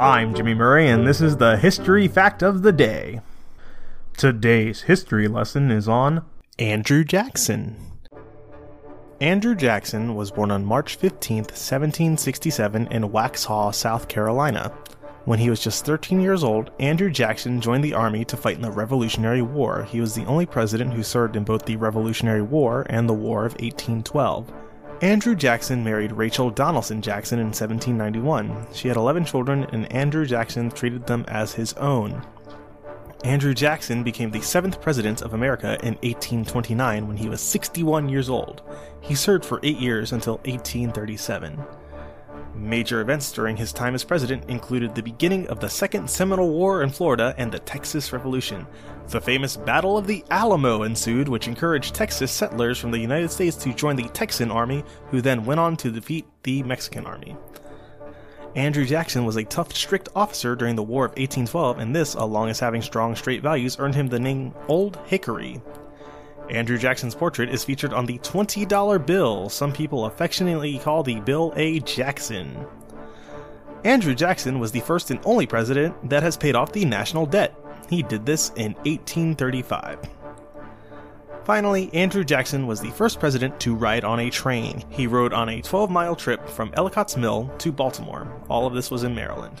I'm Jimmy Murray, and this is the History Fact of the Day. Today's history lesson is on Andrew Jackson. Andrew Jackson was born on March 15, 1767, in Waxhaw, South Carolina. When he was just 13 years old, Andrew Jackson joined the Army to fight in the Revolutionary War. He was the only president who served in both the Revolutionary War and the War of 1812. Andrew Jackson married Rachel Donaldson Jackson in 1791. She had 11 children, and Andrew Jackson treated them as his own. Andrew Jackson became the seventh president of America in 1829 when he was 61 years old. He served for eight years until 1837. Major events during his time as president included the beginning of the Second Seminole War in Florida and the Texas Revolution. The famous Battle of the Alamo ensued, which encouraged Texas settlers from the United States to join the Texan Army, who then went on to defeat the Mexican Army. Andrew Jackson was a tough, strict officer during the War of 1812, and this, along with having strong, straight values, earned him the name Old Hickory. Andrew Jackson's portrait is featured on the $20 bill, some people affectionately call the Bill A. Jackson. Andrew Jackson was the first and only president that has paid off the national debt. He did this in 1835. Finally, Andrew Jackson was the first president to ride on a train. He rode on a 12 mile trip from Ellicott's Mill to Baltimore. All of this was in Maryland.